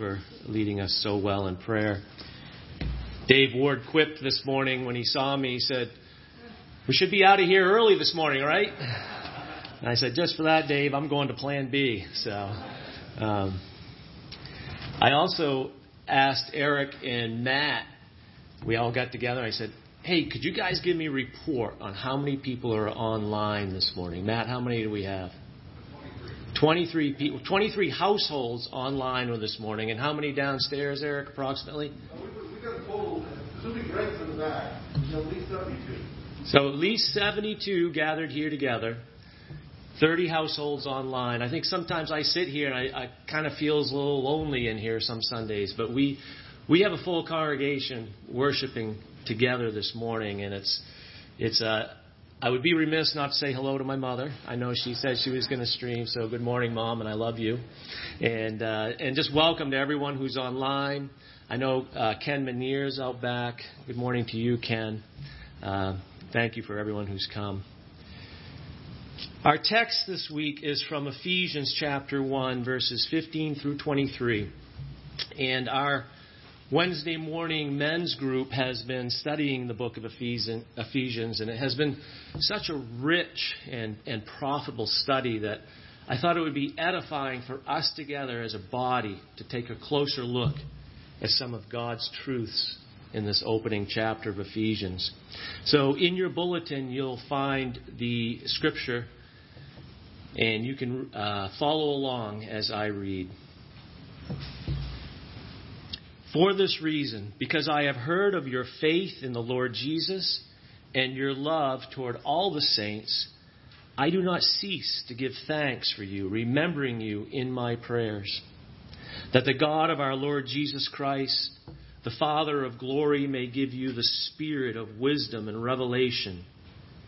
for leading us so well in prayer. Dave Ward quipped this morning when he saw me, he said, We should be out of here early this morning, right? And I said, Just for that, Dave, I'm going to plan B. So um, I also asked Eric and Matt, we all got together. I said, Hey, could you guys give me a report on how many people are online this morning? Matt, how many do we have? 23 people, 23 households online this morning, and how many downstairs, Eric, approximately? Uh, we, we got a total, Greg's in the back, at least 72. So at least 72 gathered here together. 30 households online. I think sometimes I sit here and I, I kind of feels a little lonely in here some Sundays, but we we have a full congregation worshiping together this morning, and it's it's a I would be remiss not to say hello to my mother. I know she said she was going to stream, so good morning, mom, and I love you. And uh, and just welcome to everyone who's online. I know uh, Ken Meniere's out back. Good morning to you, Ken. Uh, thank you for everyone who's come. Our text this week is from Ephesians chapter 1, verses 15 through 23. And our Wednesday morning men's group has been studying the book of Ephesians, and it has been such a rich and, and profitable study that I thought it would be edifying for us together as a body to take a closer look at some of God's truths in this opening chapter of Ephesians. So, in your bulletin, you'll find the scripture, and you can uh, follow along as I read. For this reason, because I have heard of your faith in the Lord Jesus and your love toward all the saints, I do not cease to give thanks for you, remembering you in my prayers. That the God of our Lord Jesus Christ, the Father of glory, may give you the spirit of wisdom and revelation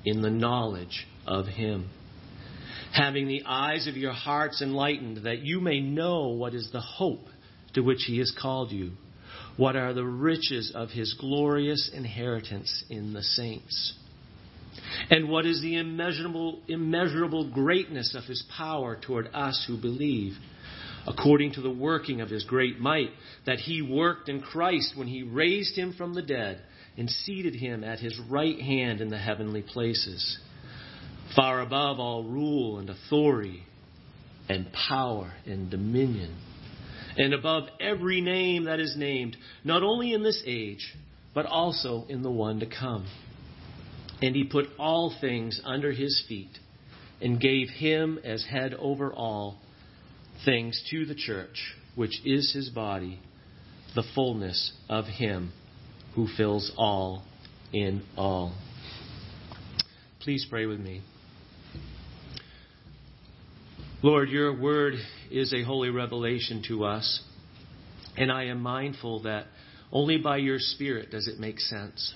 in the knowledge of Him. Having the eyes of your hearts enlightened, that you may know what is the hope to which He has called you what are the riches of his glorious inheritance in the saints? And what is the immeasurable, immeasurable greatness of his power toward us who believe? According to the working of his great might, that he worked in Christ when he raised him from the dead and seated him at his right hand in the heavenly places, far above all rule and authority and power and dominion and above every name that is named, not only in this age, but also in the one to come. And he put all things under his feet and gave him as head over all things to the church, which is his body, the fullness of him who fills all in all. Please pray with me. Lord, your word is a holy revelation to us, and I am mindful that only by your Spirit does it make sense.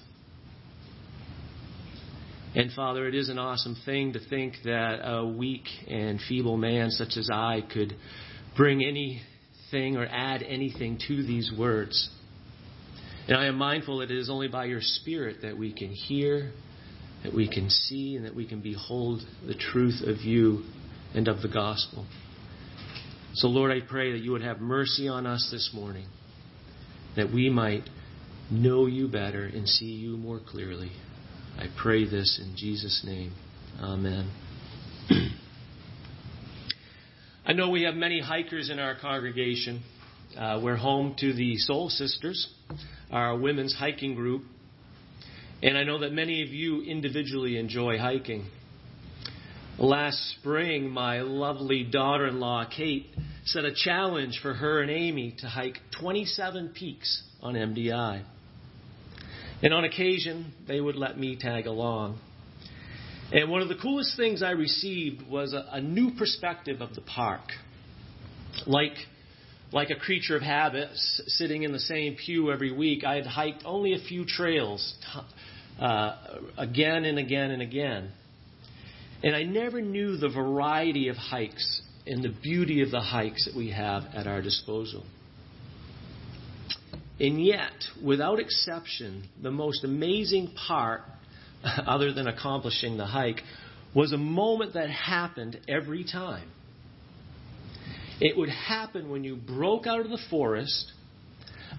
And Father, it is an awesome thing to think that a weak and feeble man such as I could bring anything or add anything to these words. And I am mindful that it is only by your Spirit that we can hear, that we can see, and that we can behold the truth of you and of the gospel. So, Lord, I pray that you would have mercy on us this morning, that we might know you better and see you more clearly. I pray this in Jesus' name. Amen. I know we have many hikers in our congregation. Uh, we're home to the Soul Sisters, our women's hiking group. And I know that many of you individually enjoy hiking. Last spring, my lovely daughter in law, Kate, set a challenge for her and Amy to hike 27 peaks on MDI. And on occasion, they would let me tag along. And one of the coolest things I received was a, a new perspective of the park. Like, like a creature of habit, s- sitting in the same pew every week, I had hiked only a few trails t- uh, again and again and again. And I never knew the variety of hikes and the beauty of the hikes that we have at our disposal. And yet, without exception, the most amazing part, other than accomplishing the hike, was a moment that happened every time. It would happen when you broke out of the forest,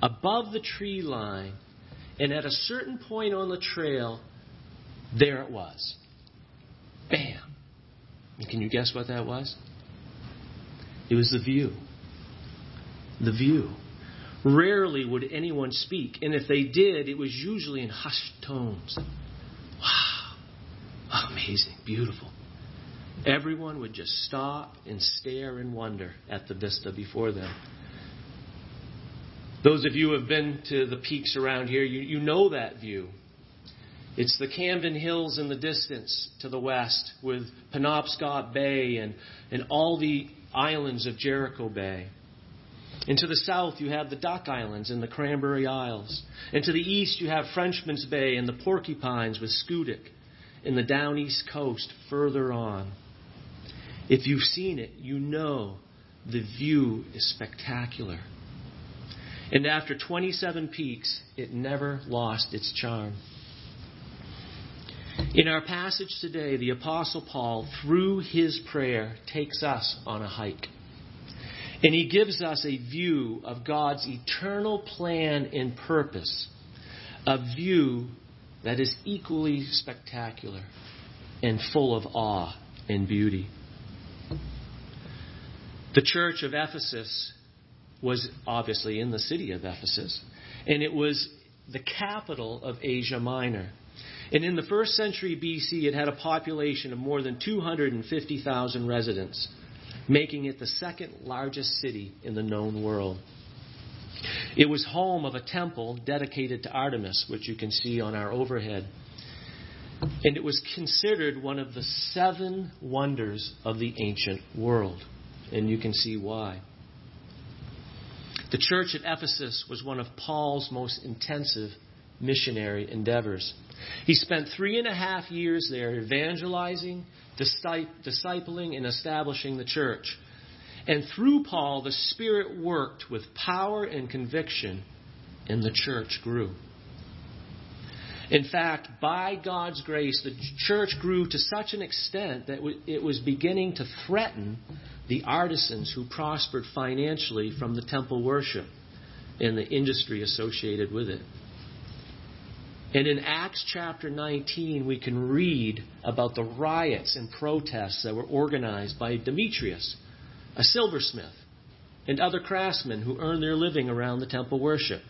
above the tree line, and at a certain point on the trail, there it was. Bam! And can you guess what that was? It was the view. The view. Rarely would anyone speak, and if they did, it was usually in hushed tones. Wow. Amazing. Beautiful. Everyone would just stop and stare in wonder at the vista before them. Those of you who have been to the peaks around here, you, you know that view. It's the Camden Hills in the distance to the west, with Penobscot Bay and, and all the islands of Jericho Bay. And to the south, you have the Duck Islands and the Cranberry Isles. And to the east, you have Frenchman's Bay and the Porcupines with Schoodic and the down east coast further on. If you've seen it, you know the view is spectacular. And after 27 peaks, it never lost its charm. In our passage today, the Apostle Paul, through his prayer, takes us on a hike. And he gives us a view of God's eternal plan and purpose, a view that is equally spectacular and full of awe and beauty. The church of Ephesus was obviously in the city of Ephesus, and it was the capital of Asia Minor. And in the first century BC, it had a population of more than 250,000 residents making it the second largest city in the known world. It was home of a temple dedicated to Artemis, which you can see on our overhead. And it was considered one of the seven wonders of the ancient world. And you can see why. The church at Ephesus was one of Paul's most intensive missionary endeavors. He spent three and a half years there evangelizing, discipling, and establishing the church. And through Paul, the Spirit worked with power and conviction, and the church grew. In fact, by God's grace, the church grew to such an extent that it was beginning to threaten the artisans who prospered financially from the temple worship and the industry associated with it. And in Acts chapter 19, we can read about the riots and protests that were organized by Demetrius, a silversmith, and other craftsmen who earned their living around the temple worship.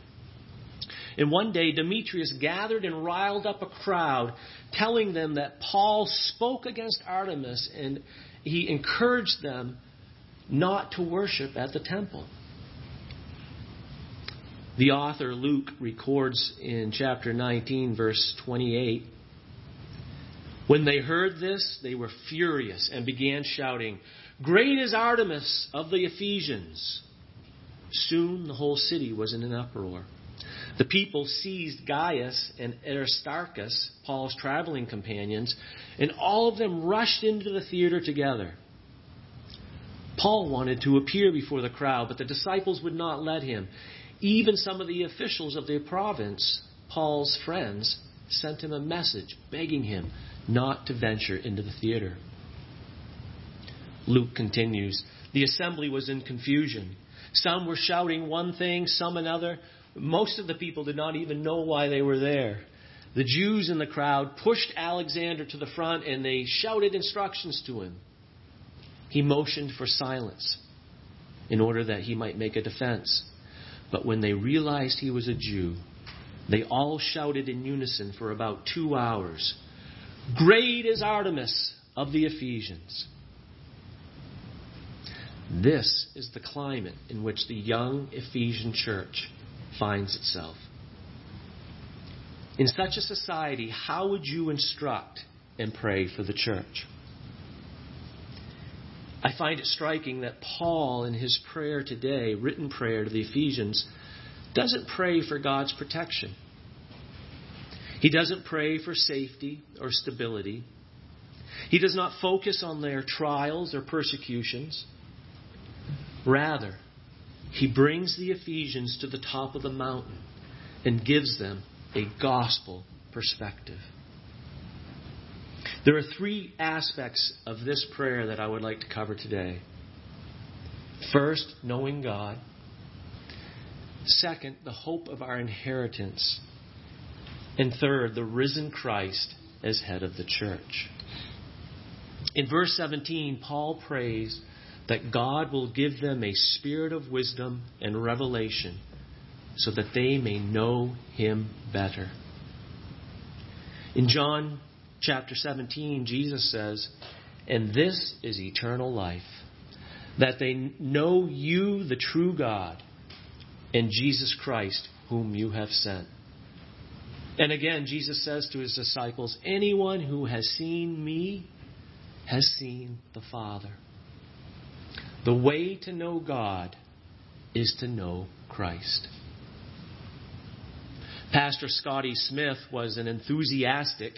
And one day, Demetrius gathered and riled up a crowd, telling them that Paul spoke against Artemis and he encouraged them not to worship at the temple. The author Luke records in chapter 19, verse 28 When they heard this, they were furious and began shouting, Great is Artemis of the Ephesians! Soon the whole city was in an uproar. The people seized Gaius and Aristarchus, Paul's traveling companions, and all of them rushed into the theater together. Paul wanted to appear before the crowd, but the disciples would not let him. Even some of the officials of the province, Paul's friends, sent him a message begging him not to venture into the theater. Luke continues The assembly was in confusion. Some were shouting one thing, some another. Most of the people did not even know why they were there. The Jews in the crowd pushed Alexander to the front and they shouted instructions to him. He motioned for silence in order that he might make a defense. But when they realized he was a Jew, they all shouted in unison for about two hours Great is Artemis of the Ephesians. This is the climate in which the young Ephesian church finds itself. In such a society, how would you instruct and pray for the church? I find it striking that Paul, in his prayer today, written prayer to the Ephesians, doesn't pray for God's protection. He doesn't pray for safety or stability. He does not focus on their trials or persecutions. Rather, he brings the Ephesians to the top of the mountain and gives them a gospel perspective. There are three aspects of this prayer that I would like to cover today. First, knowing God. Second, the hope of our inheritance. And third, the risen Christ as head of the church. In verse 17, Paul prays that God will give them a spirit of wisdom and revelation so that they may know him better. In John chapter 17, Jesus says, And this is eternal life, that they know you, the true God, and Jesus Christ, whom you have sent. And again, Jesus says to his disciples, Anyone who has seen me has seen the Father. The way to know God is to know Christ. Pastor Scotty Smith was an enthusiastic,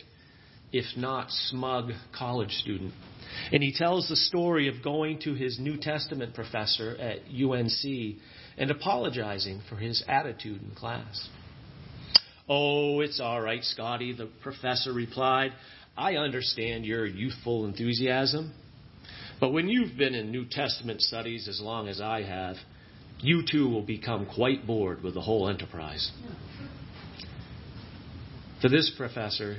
if not smug, college student. And he tells the story of going to his New Testament professor at UNC and apologizing for his attitude in class. Oh, it's all right, Scotty, the professor replied. I understand your youthful enthusiasm. But when you've been in New Testament studies as long as I have, you too will become quite bored with the whole enterprise. For this professor,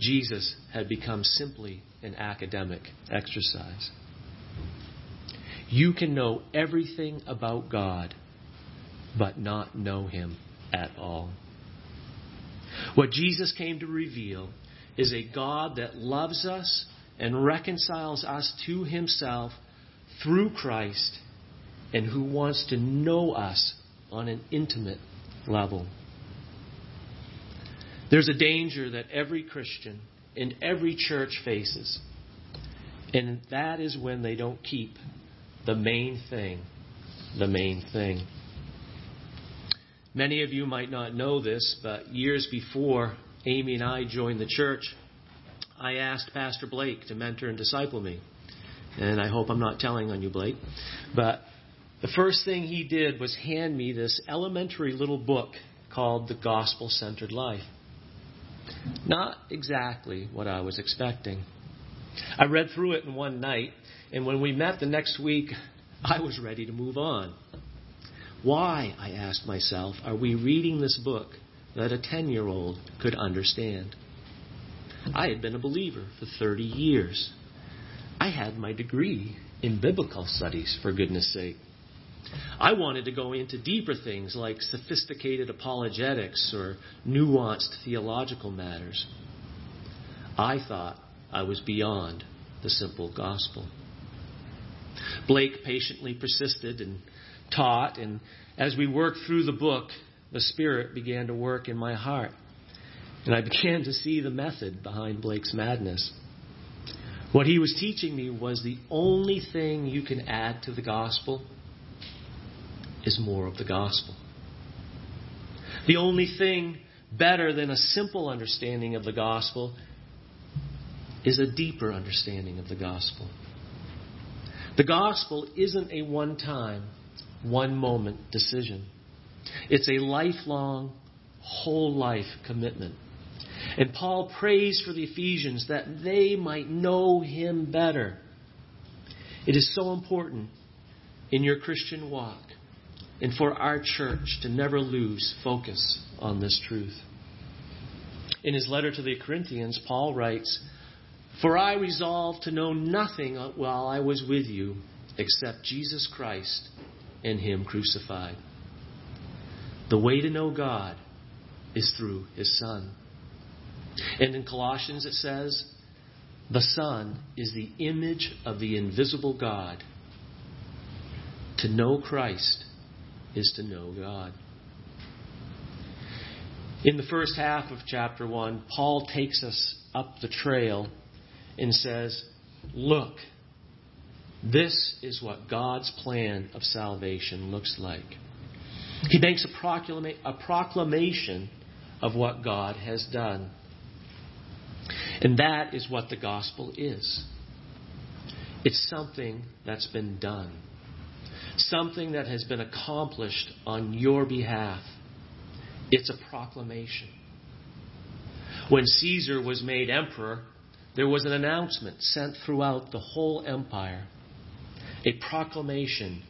Jesus had become simply an academic exercise. You can know everything about God, but not know Him at all. What Jesus came to reveal is a God that loves us and reconciles us to Himself through Christ and who wants to know us on an intimate level. There's a danger that every Christian in every church faces, and that is when they don't keep the main thing the main thing. Many of you might not know this, but years before Amy and I joined the church, I asked Pastor Blake to mentor and disciple me. And I hope I'm not telling on you, Blake. But the first thing he did was hand me this elementary little book called The Gospel Centered Life. Not exactly what I was expecting. I read through it in one night, and when we met the next week, I was ready to move on. Why, I asked myself, are we reading this book that a 10 year old could understand? I had been a believer for 30 years. I had my degree in biblical studies, for goodness sake. I wanted to go into deeper things like sophisticated apologetics or nuanced theological matters. I thought I was beyond the simple gospel. Blake patiently persisted and taught, and as we worked through the book, the Spirit began to work in my heart. And I began to see the method behind Blake's madness. What he was teaching me was the only thing you can add to the gospel is more of the gospel. The only thing better than a simple understanding of the gospel is a deeper understanding of the gospel. The gospel isn't a one time, one moment decision, it's a lifelong, whole life commitment. And Paul prays for the Ephesians that they might know him better. It is so important in your Christian walk and for our church to never lose focus on this truth. In his letter to the Corinthians, Paul writes, For I resolved to know nothing while I was with you except Jesus Christ and Him crucified. The way to know God is through His Son. And in Colossians it says, The Son is the image of the invisible God. To know Christ is to know God. In the first half of chapter 1, Paul takes us up the trail and says, Look, this is what God's plan of salvation looks like. He makes a, proclama- a proclamation of what God has done. And that is what the gospel is it's something that's been done something that has been accomplished on your behalf. It's a proclamation. When Caesar was made emperor, there was an announcement sent throughout the whole empire, a proclamation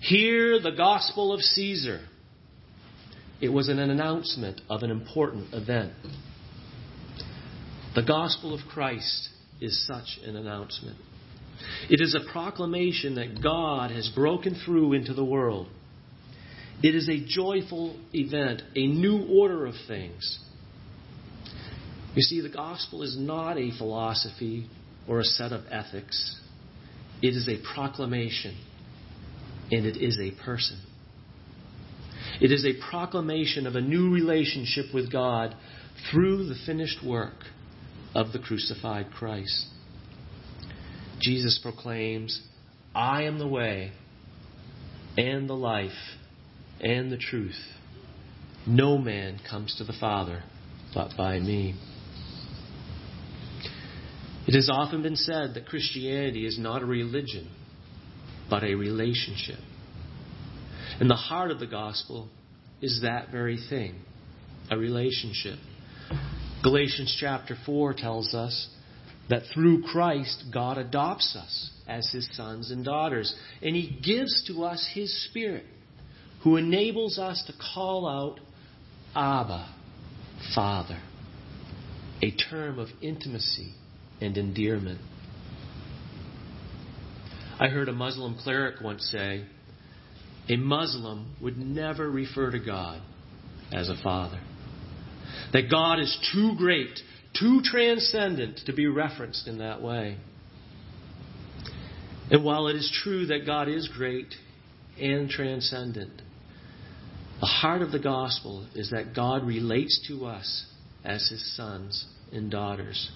Hear the gospel of Caesar. It was an announcement of an important event. The gospel of Christ is such an announcement. It is a proclamation that God has broken through into the world. It is a joyful event, a new order of things. You see, the gospel is not a philosophy or a set of ethics. It is a proclamation, and it is a person. It is a proclamation of a new relationship with God through the finished work of the crucified Christ. Jesus proclaims, I am the way and the life and the truth. No man comes to the Father but by me. It has often been said that Christianity is not a religion, but a relationship. And the heart of the gospel is that very thing a relationship. Galatians chapter 4 tells us that through Christ, God adopts us as his sons and daughters, and he gives to us his Spirit, who enables us to call out, Abba, Father, a term of intimacy and endearment. I heard a Muslim cleric once say, a Muslim would never refer to God as a father. That God is too great, too transcendent to be referenced in that way. And while it is true that God is great and transcendent, the heart of the gospel is that God relates to us as his sons and daughters.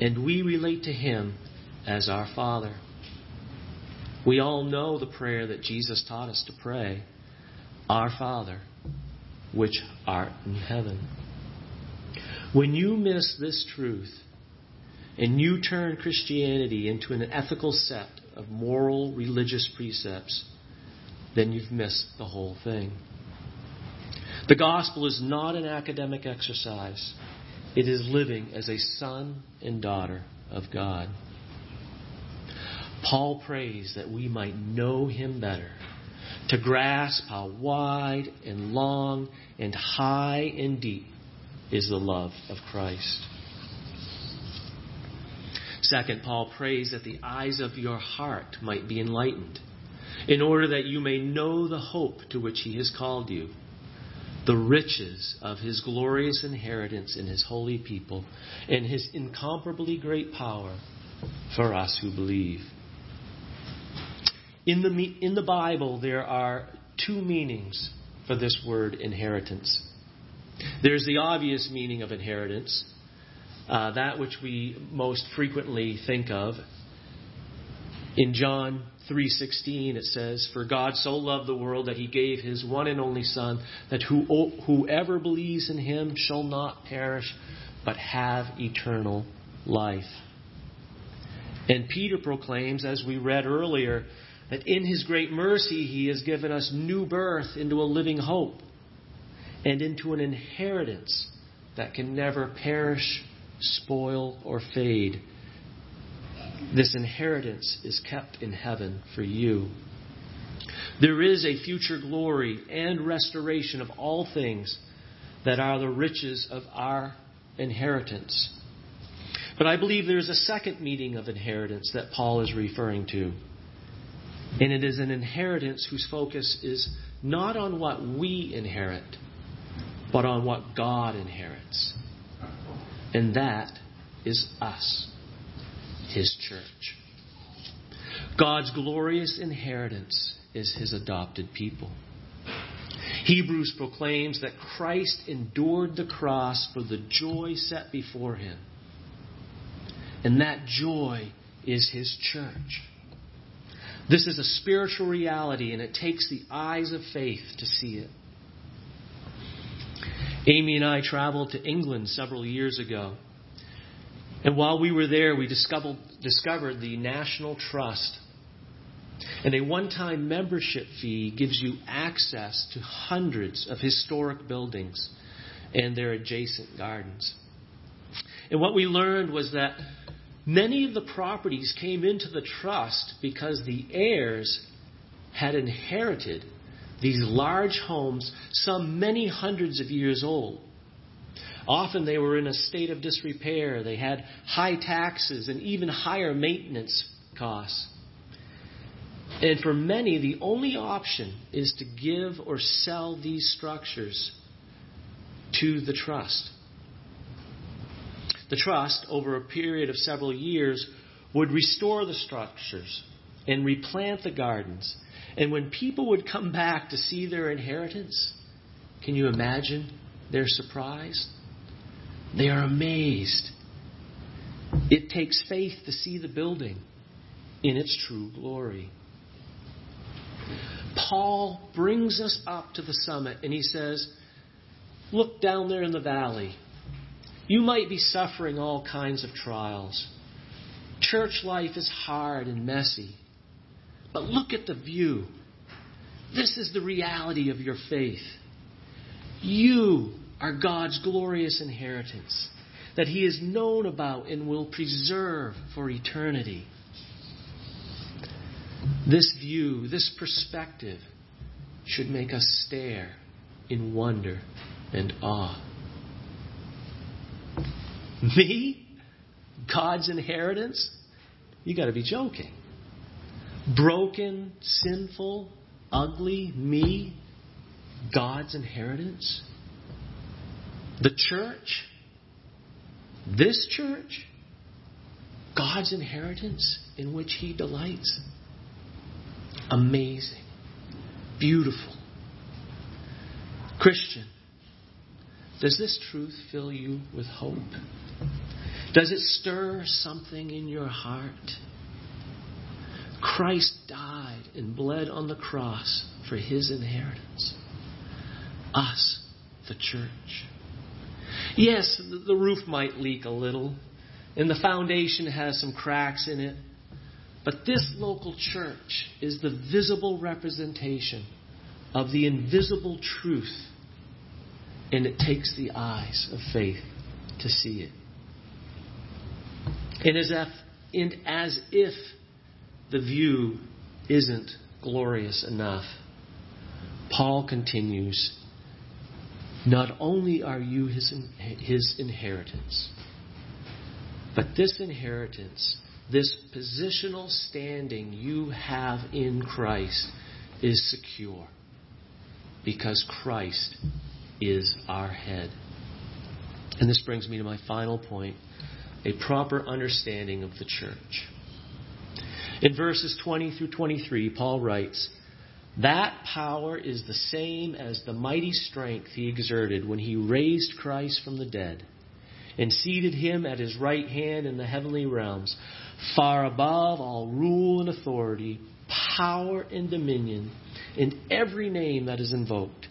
And we relate to him as our Father. We all know the prayer that Jesus taught us to pray Our Father, which art in heaven. When you miss this truth and you turn Christianity into an ethical set of moral religious precepts, then you've missed the whole thing. The gospel is not an academic exercise. It is living as a son and daughter of God. Paul prays that we might know him better, to grasp how wide and long and high and deep is the love of Christ. Second, Paul prays that the eyes of your heart might be enlightened, in order that you may know the hope to which he has called you the riches of his glorious inheritance in his holy people and his incomparably great power for us who believe. In the, in the Bible, there are two meanings for this word inheritance. There's the obvious meaning of inheritance, uh, that which we most frequently think of. In John 3:16 it says for God so loved the world that he gave his one and only son that who, whoever believes in him shall not perish but have eternal life. And Peter proclaims as we read earlier that in his great mercy he has given us new birth into a living hope and into an inheritance that can never perish, spoil or fade this inheritance is kept in heaven for you. There is a future glory and restoration of all things that are the riches of our inheritance. But I believe there is a second meaning of inheritance that Paul is referring to. And it is an inheritance whose focus is not on what we inherit, but on what God inherits. And that is us his church. God's glorious inheritance is his adopted people. Hebrews proclaims that Christ endured the cross for the joy set before him. And that joy is his church. This is a spiritual reality, and it takes the eyes of faith to see it. Amy and I traveled to England several years ago. And while we were there, we discovered, discovered the National Trust. And a one time membership fee gives you access to hundreds of historic buildings and their adjacent gardens. And what we learned was that many of the properties came into the trust because the heirs had inherited these large homes, some many hundreds of years old. Often they were in a state of disrepair. They had high taxes and even higher maintenance costs. And for many, the only option is to give or sell these structures to the trust. The trust, over a period of several years, would restore the structures and replant the gardens. And when people would come back to see their inheritance, can you imagine their surprise? They are amazed. It takes faith to see the building in its true glory. Paul brings us up to the summit and he says, Look down there in the valley. You might be suffering all kinds of trials. Church life is hard and messy. But look at the view. This is the reality of your faith. You are God's glorious inheritance that He is known about and will preserve for eternity. This view, this perspective, should make us stare in wonder and awe. Me? God's inheritance? You got to be joking. Broken, sinful, ugly, me? God's inheritance? The church? This church? God's inheritance in which He delights? Amazing. Beautiful. Christian, does this truth fill you with hope? Does it stir something in your heart? Christ died and bled on the cross for his inheritance. Us, the church. Yes, the roof might leak a little, and the foundation has some cracks in it, but this local church is the visible representation of the invisible truth, and it takes the eyes of faith to see it. And as if, the view isn't glorious enough, Paul continues Not only are you his, his inheritance, but this inheritance, this positional standing you have in Christ, is secure because Christ is our head. And this brings me to my final point a proper understanding of the church. In verses 20 through 23, Paul writes, That power is the same as the mighty strength he exerted when he raised Christ from the dead and seated him at his right hand in the heavenly realms, far above all rule and authority, power and dominion, and every name that is invoked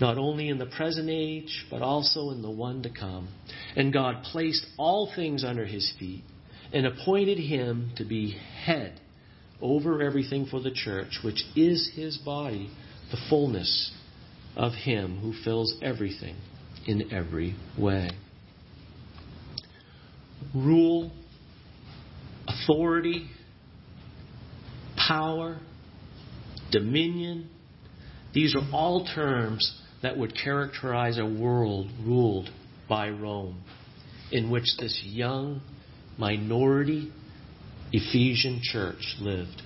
not only in the present age, but also in the one to come. And God placed all things under his feet and appointed him to be head over everything for the church, which is his body, the fullness of him who fills everything in every way. Rule, authority, power, dominion, these are all terms that would characterize a world ruled by Rome, in which this young minority Ephesian church lived.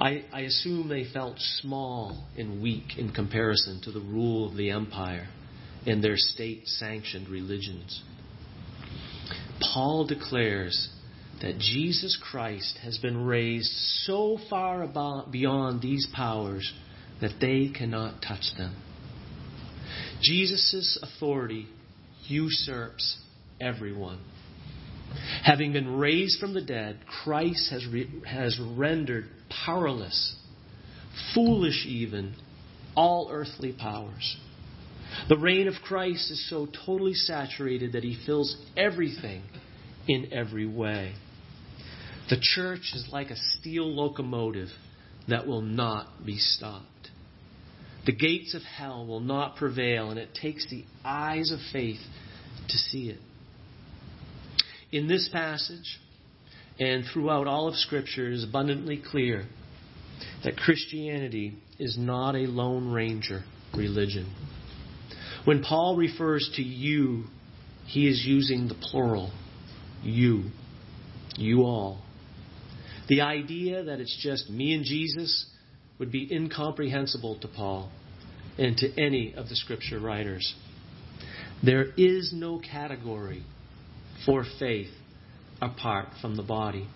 I, I, assume they felt small and weak in comparison to the rule of the empire and their state sanctioned religions. Paul declares that Jesus Christ has been raised so far beyond these powers that they cannot touch them. Jesus' authority usurps everyone. Having been raised from the dead, Christ has, re- has rendered powerless, foolish even, all earthly powers. The reign of Christ is so totally saturated that he fills everything in every way. The church is like a steel locomotive that will not be stopped. The gates of hell will not prevail, and it takes the eyes of faith to see it. In this passage, and throughout all of Scripture, is abundantly clear that Christianity is not a Lone Ranger religion. When Paul refers to you, he is using the plural. You. You all. The idea that it's just me and Jesus would be incomprehensible to Paul and to any of the scripture writers. There is no category for faith apart from the body.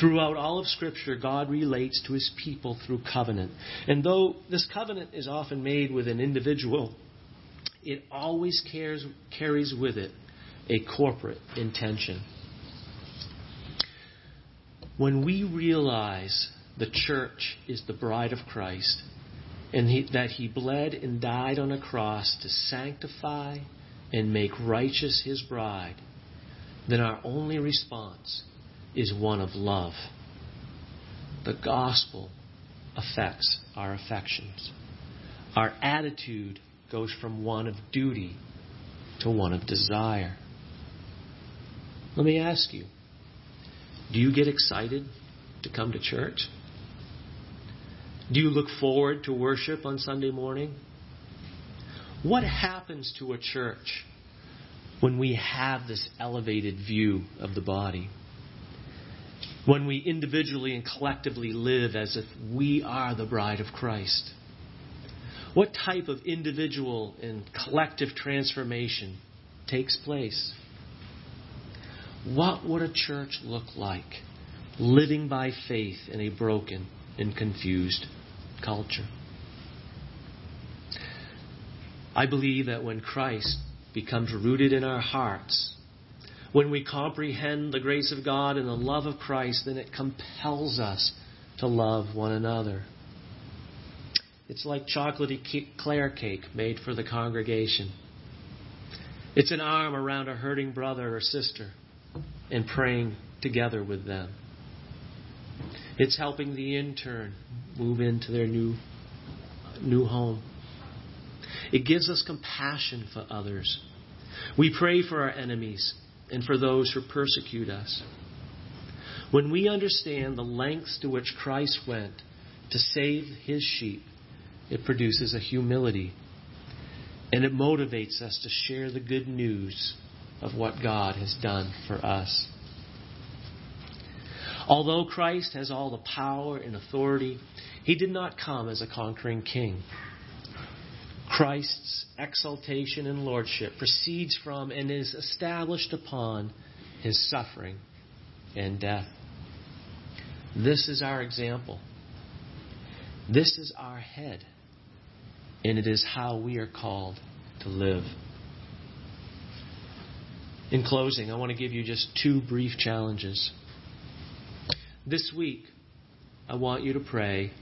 Throughout all of Scripture, God relates to His people through covenant. And though this covenant is often made with an individual, it always cares, carries with it a corporate intention. When we realize the church is the bride of Christ and he, that He bled and died on a cross to sanctify and make righteous His bride, then our only response is one of love. The gospel affects our affections. Our attitude goes from one of duty to one of desire. Let me ask you do you get excited to come to church? Do you look forward to worship on Sunday morning? What happens to a church when we have this elevated view of the body? When we individually and collectively live as if we are the bride of Christ? What type of individual and collective transformation takes place? What would a church look like living by faith in a broken and confused culture? I believe that when Christ becomes rooted in our hearts, when we comprehend the grace of God and the love of Christ, then it compels us to love one another. It's like chocolatey Clare cake made for the congregation. It's an arm around a hurting brother or sister and praying together with them. It's helping the intern move into their new new home. It gives us compassion for others. We pray for our enemies and for those who persecute us. When we understand the lengths to which Christ went to save his sheep, it produces a humility and it motivates us to share the good news of what God has done for us. Although Christ has all the power and authority, he did not come as a conquering king. Christ's exaltation and lordship proceeds from and is established upon his suffering and death. This is our example. This is our head. And it is how we are called to live. In closing, I want to give you just two brief challenges. This week, I want you to pray,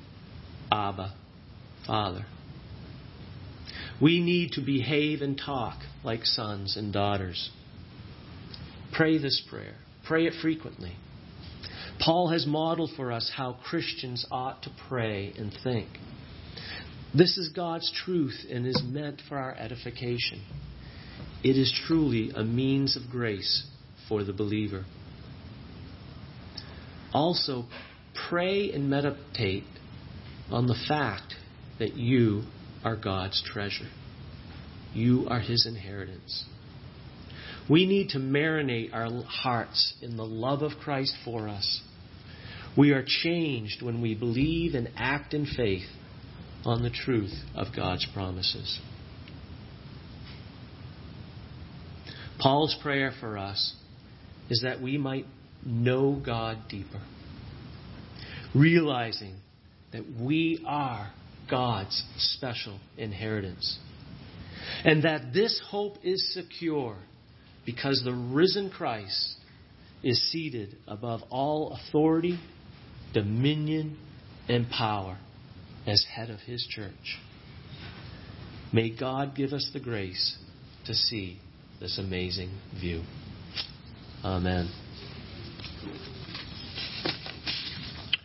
Abba, Father. We need to behave and talk like sons and daughters. Pray this prayer. Pray it frequently. Paul has modeled for us how Christians ought to pray and think. This is God's truth and is meant for our edification. It is truly a means of grace for the believer. Also, pray and meditate on the fact that you are God's treasure. You are His inheritance. We need to marinate our hearts in the love of Christ for us. We are changed when we believe and act in faith on the truth of God's promises. Paul's prayer for us is that we might know God deeper, realizing that we are God's special inheritance. And that this hope is secure because the risen Christ is seated above all authority, dominion, and power as head of his church. May God give us the grace to see this amazing view. Amen.